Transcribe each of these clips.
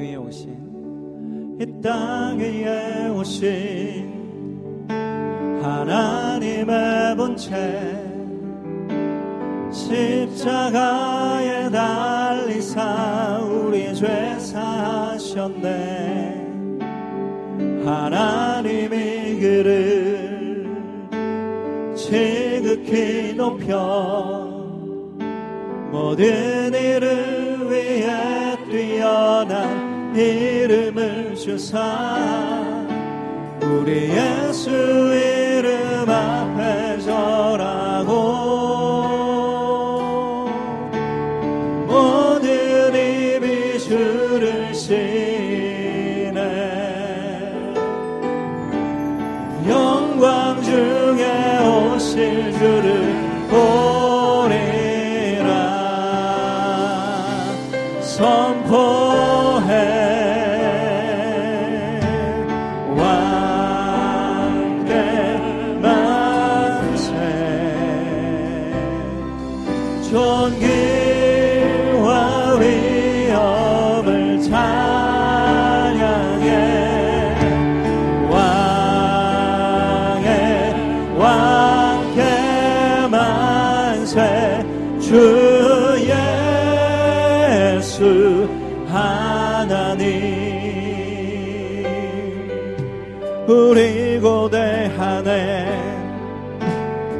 위에 오신. 이 땅 위에 오신 하나님의 본체 십자가에 달리사 우리 죄 사하셨네. 하나님이 그를 지극히 높여 모든 이름을 주사. 우리 예수 이 만세 주 예수 하나님. 우리 고대하네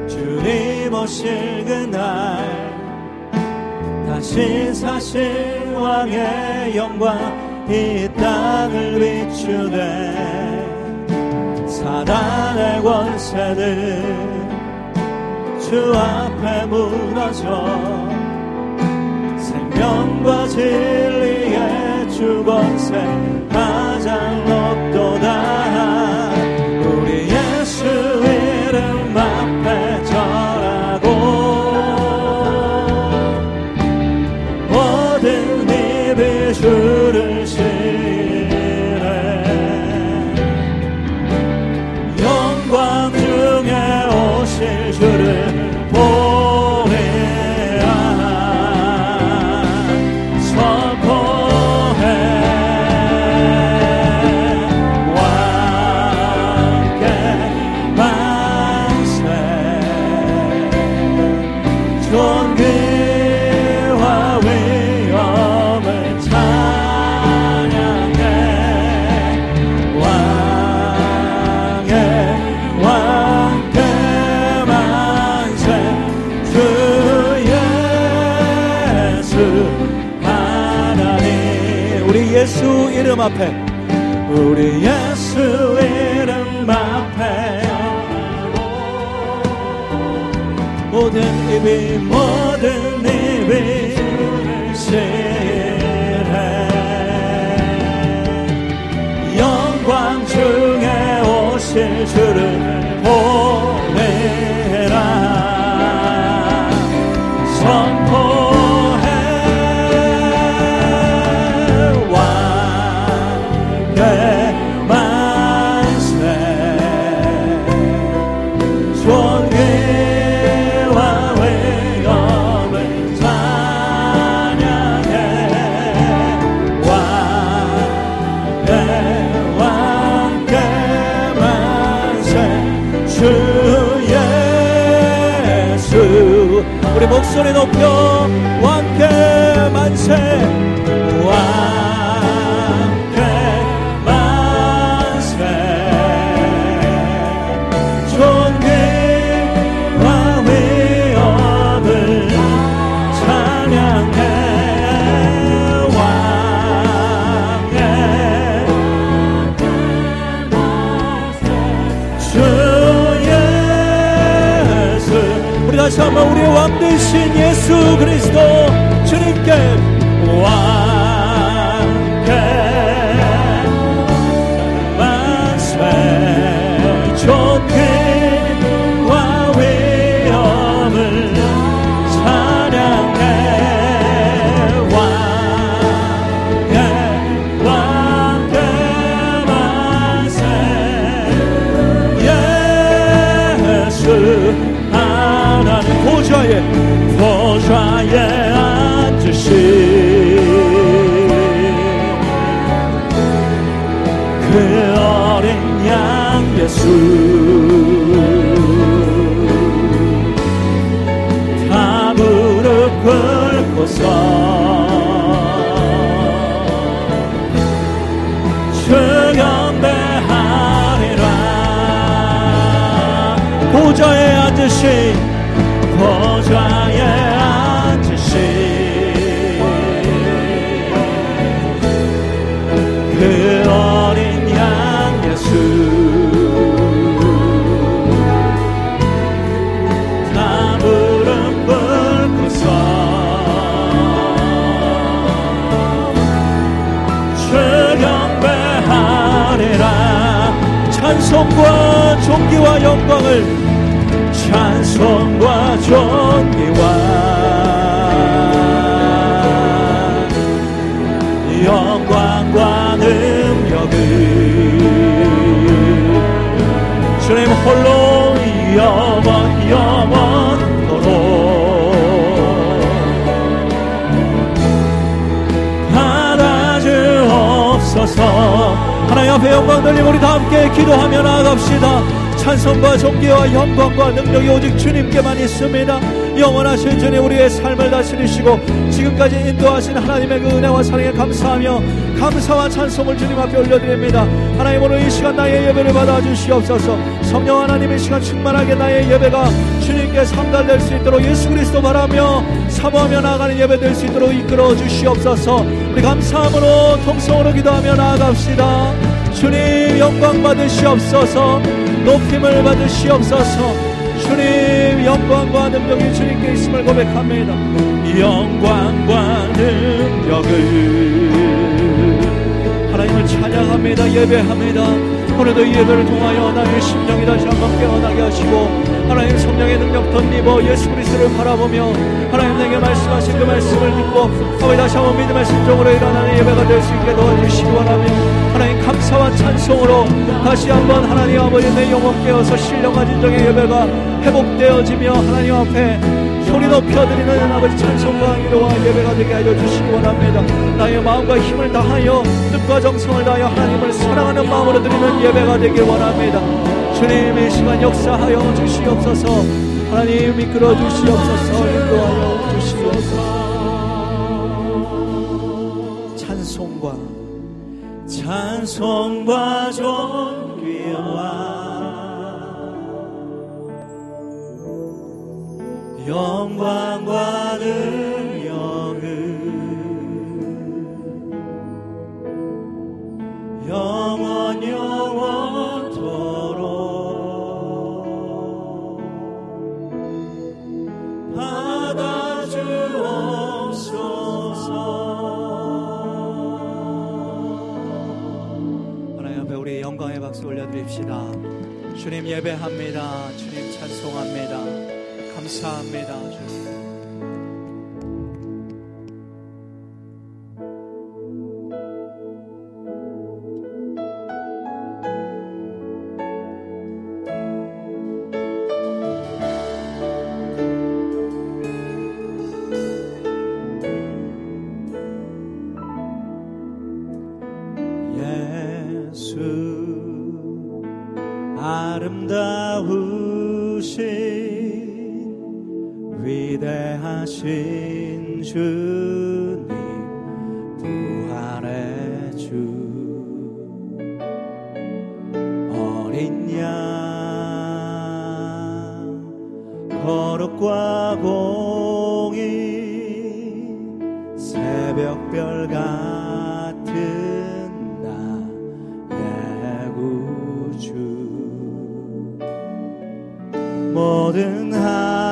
주님 오실 그날 다시 사실 왕의 영광 이 땅을 비추네. 사단의 권세들 주 앞에 무너져 생명과 진리의 주 권세 가장 높도다 하나님 우리 예수 이름 앞에 우리 예수 이름 앞에. 모든 입이 모든 입이 시해 영광 중에 오실 주를 보 우리 목소리 높여 그리스도 주님께 왕 앉으신 보좌에 앉으신 그 어린 양 예수. 찬송과 존귀와 영광을 존귀와 영광과 능력을 주님 홀로 영원 영원토록 받아 주옵소서 하나님 앞에 영광 돌리고 우리 다 함께 기도하며 나아갑시다 찬송과 존귀와 영광과 능력이 오직 주님께만 있습니다 영원하신 주님 우리의 삶을 다스리시고 지금까지 인도하신 하나님의 그 은혜와 사랑에 감사하며 감사와 찬송을 주님 앞에 올려드립니다. 하나님 오늘 이 시간 나의 예배를 받아주시옵소서. 성령 하나님 이 시간 충만하게 나의 예배가 주님께 상달될 수 있도록 예수 그리스도 바라며 사모하며 나아가는 예배 될 수 있도록 이끌어 주시옵소서. 우리 감사함으로 통성으로 기도하며 나아갑시다. 주님 영광 받으시옵소서 높임을 받으시옵소서. 주님 영광과 능력이 주님께 있음을 고백합니다. 영광과 능력을. 하나님을 찬양합니다 예배합니다 오늘도 이 예배를 통하여 나의 심령이 다시 한번 깨어나게 하시고 하나님 성령의 능력 덧입어 예수 그리스도를 바라보며 하나님 내게 말씀하신 그 말씀을 듣고 아버지 다시 한번 믿음의 심정으로 일어나는 예배가 될 수 있게 도와주시기 원하며 하나님 감사와 찬송으로 다시 한번 하나님 아버지 내 영혼 깨어서 신령과 진정의 예배가 회복되어지며 하나님 앞에 소리 높여드리는 아버지 찬송과 기도와 예배가 되게 하여 주시기 원합니다. 나의 마음과 힘을 다하여 뜻과 정성을 다하여 하나님을 사랑하는 마음으로 드리는 예배가 되길 원합니다. 주님의 시간 역사하여 주시옵소서. 하나님 이끌어 주시옵소서. 인도하여 주시옵소서. 찬송과 찬송과 존귀와 영광과 능력을 영원 영원토록 받아 주옵소서 하나님 앞에 우리 영광의 박수 올려드립시다 주님 예배합니다 주님 찬송합니다 감사합니다. 주 새벽별 같은 나의 구주. 모든 하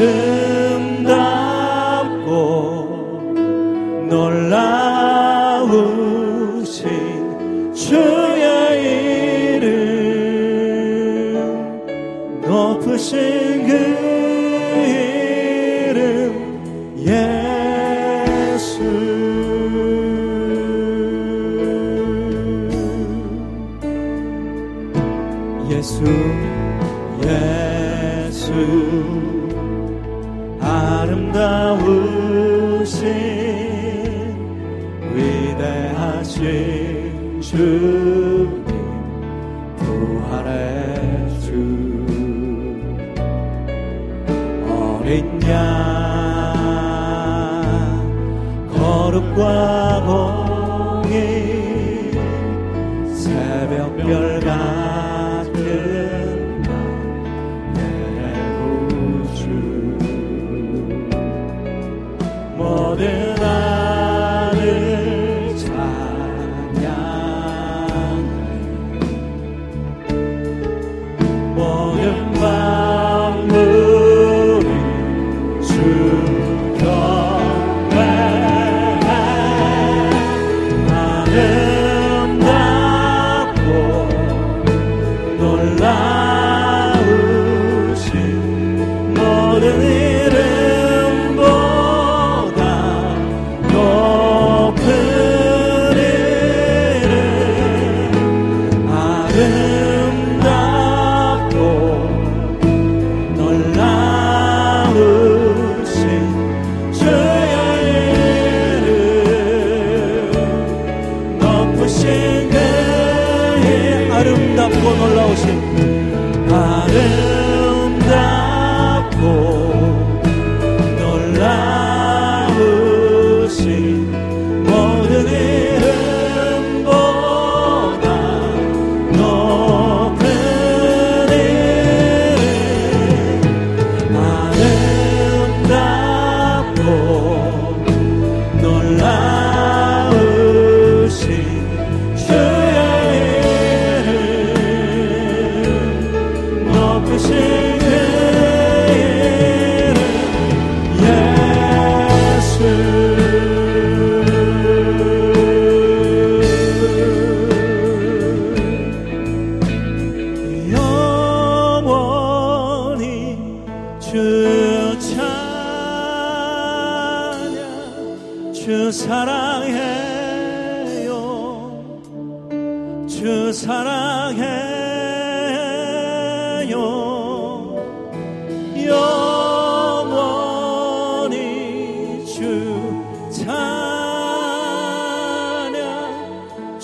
Yeah. 과봉의 새벽별 가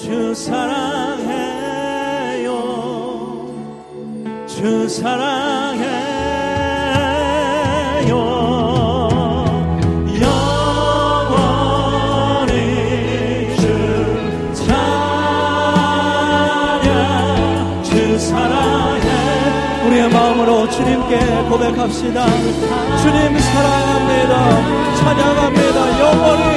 주 사랑해요 주 사랑해 주님께 고백합시다. 주님 사랑합니다. 찬양합니다. 영원히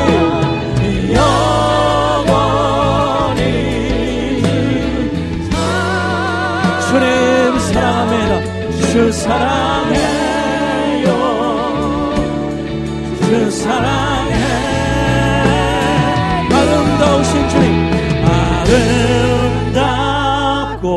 그래 사랑합니다 주 사랑해요. 주 사랑해. 아름다우신 주님 아름답고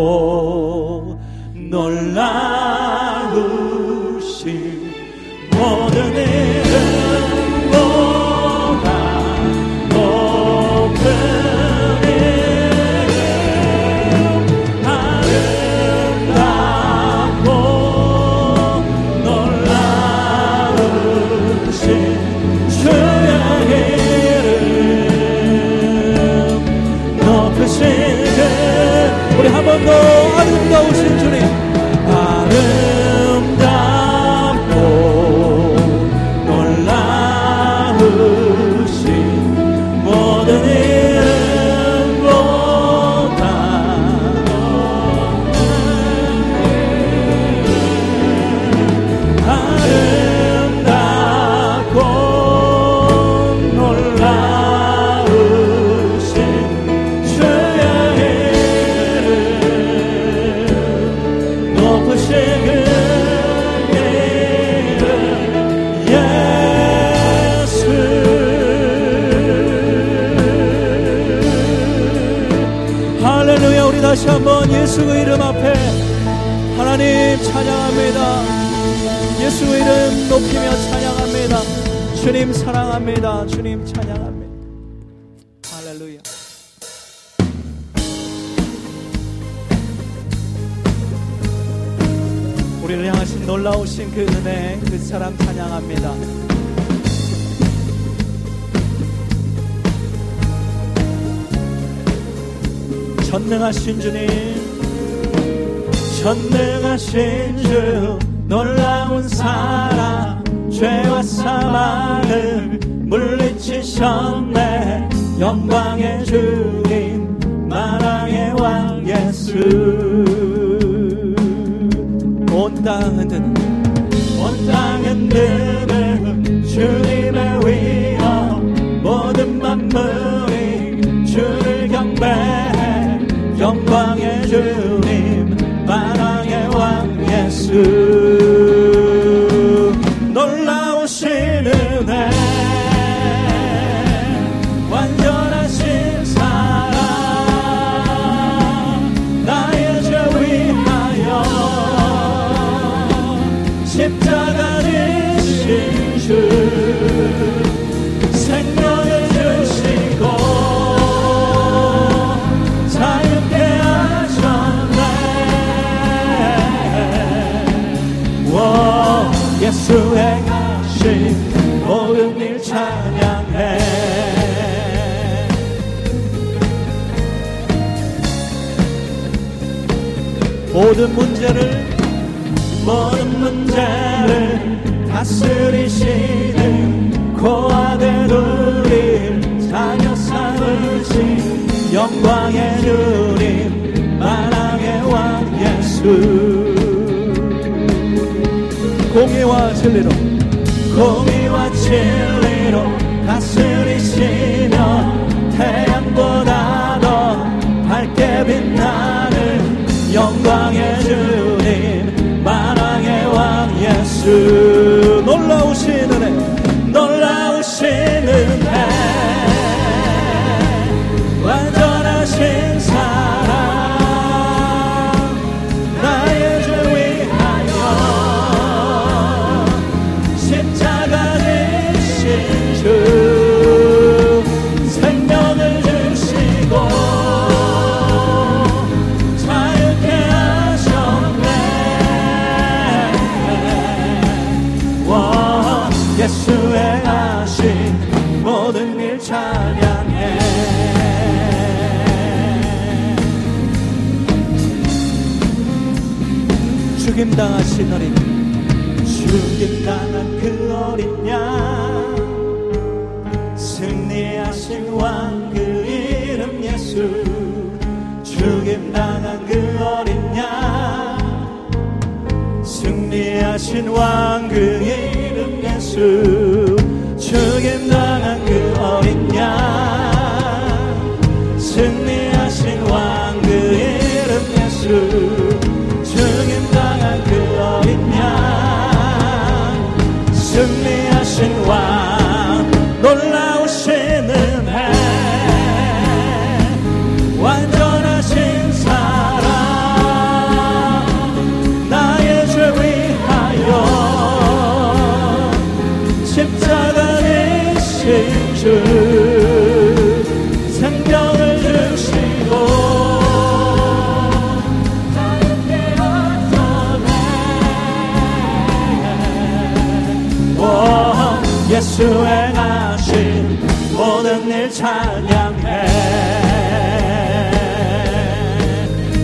우리를 향하신 놀라우신 그 은혜, 그 사랑 찬양합니다. 전능하신 주님, 전능하신 주, 놀라운 사랑, 죄와 사망을 물리치셨네. 영광의 주님, 만왕의 왕 예수. 온 땅은 드는 주님의 위엄 모든 만물이 주를 경배해 영광의 주님 만왕의 왕 예수 공의와 진리로 공의와 진리로 다스리시며 태양보다 더 밝게 빛나는 영광의 주님 만왕의 왕 예수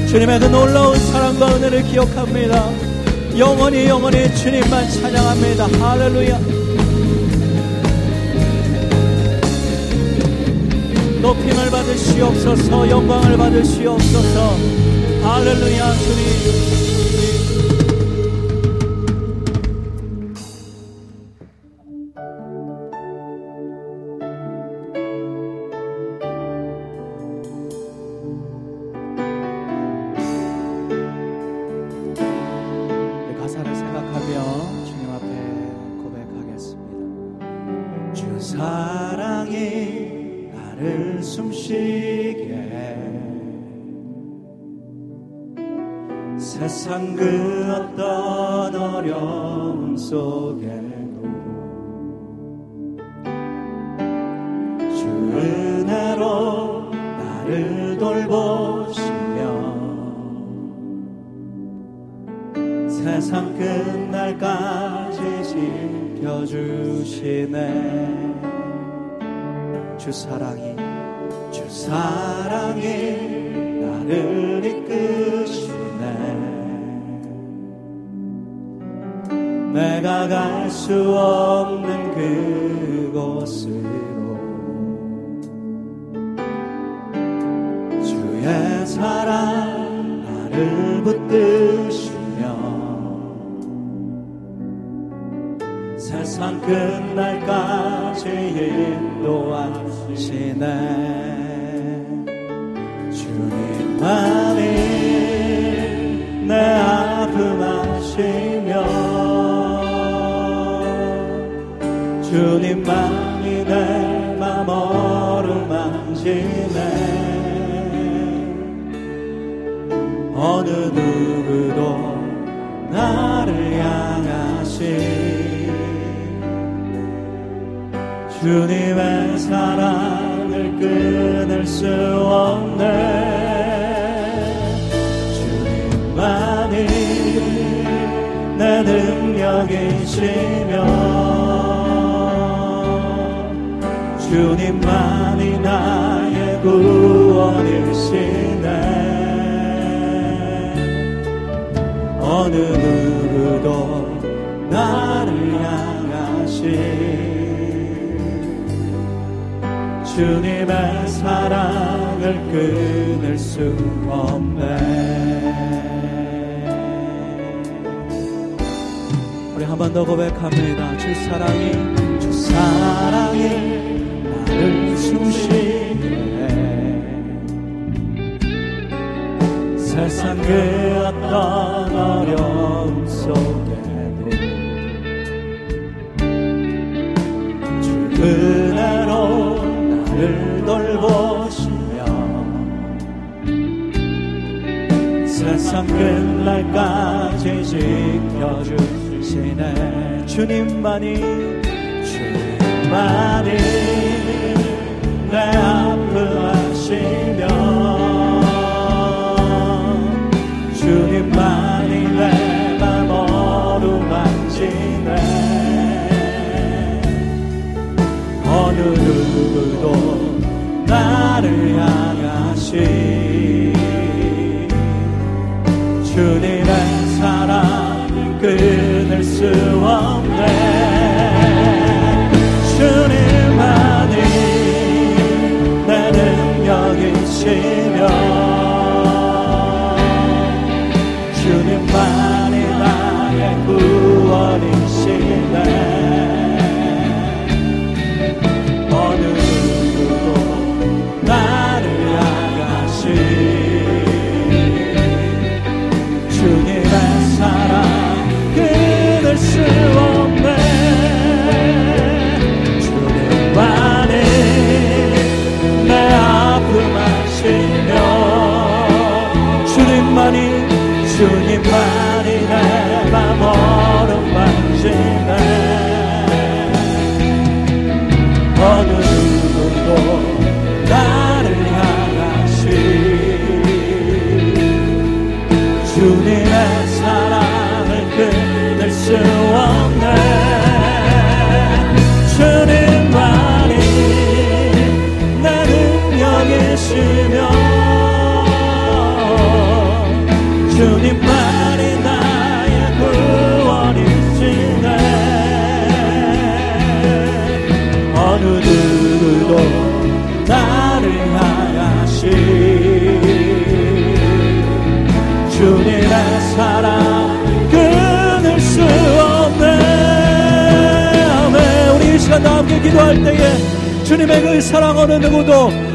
주님의 그 놀라운 사랑과 은혜를 기억합니다. 영원히 영원히 주님만 찬양합니다. 할렐루야. 높임을 받으시옵소서 영광을 받으시옵소서. 할렐루야 주님 세상 그 어떤 어려움 속에도 주 은혜로 나를 돌보시며 세상 끝날까지 지켜주시네. 주 사랑이 주 사랑이 나를 이끄 내가 갈 수 없는 그곳으로. 주의 사랑 나를 붙드시며 세상 끝날까지 인도하시네 어루만지네 어느 누구도 나를 향하시 주님의 사랑을 끊을 수 없네. 주님만이 내 능력이시며 주님만이 나의 구원이시네 어느 누구도 나를 향하시 주님의 사랑을 끊을 수 없네. 우리 한 번 더 고백합니다. 주 사랑이 주 사랑이 나를 숨쉬 세상 그 어떤 어려움 속에도 주 은혜로 나를 돌보시며 세상 끝날까지 지켜주시네 주님만이 주님만이 내아 누구도 나를 향하시. 주님의 사랑 끊을 수 없네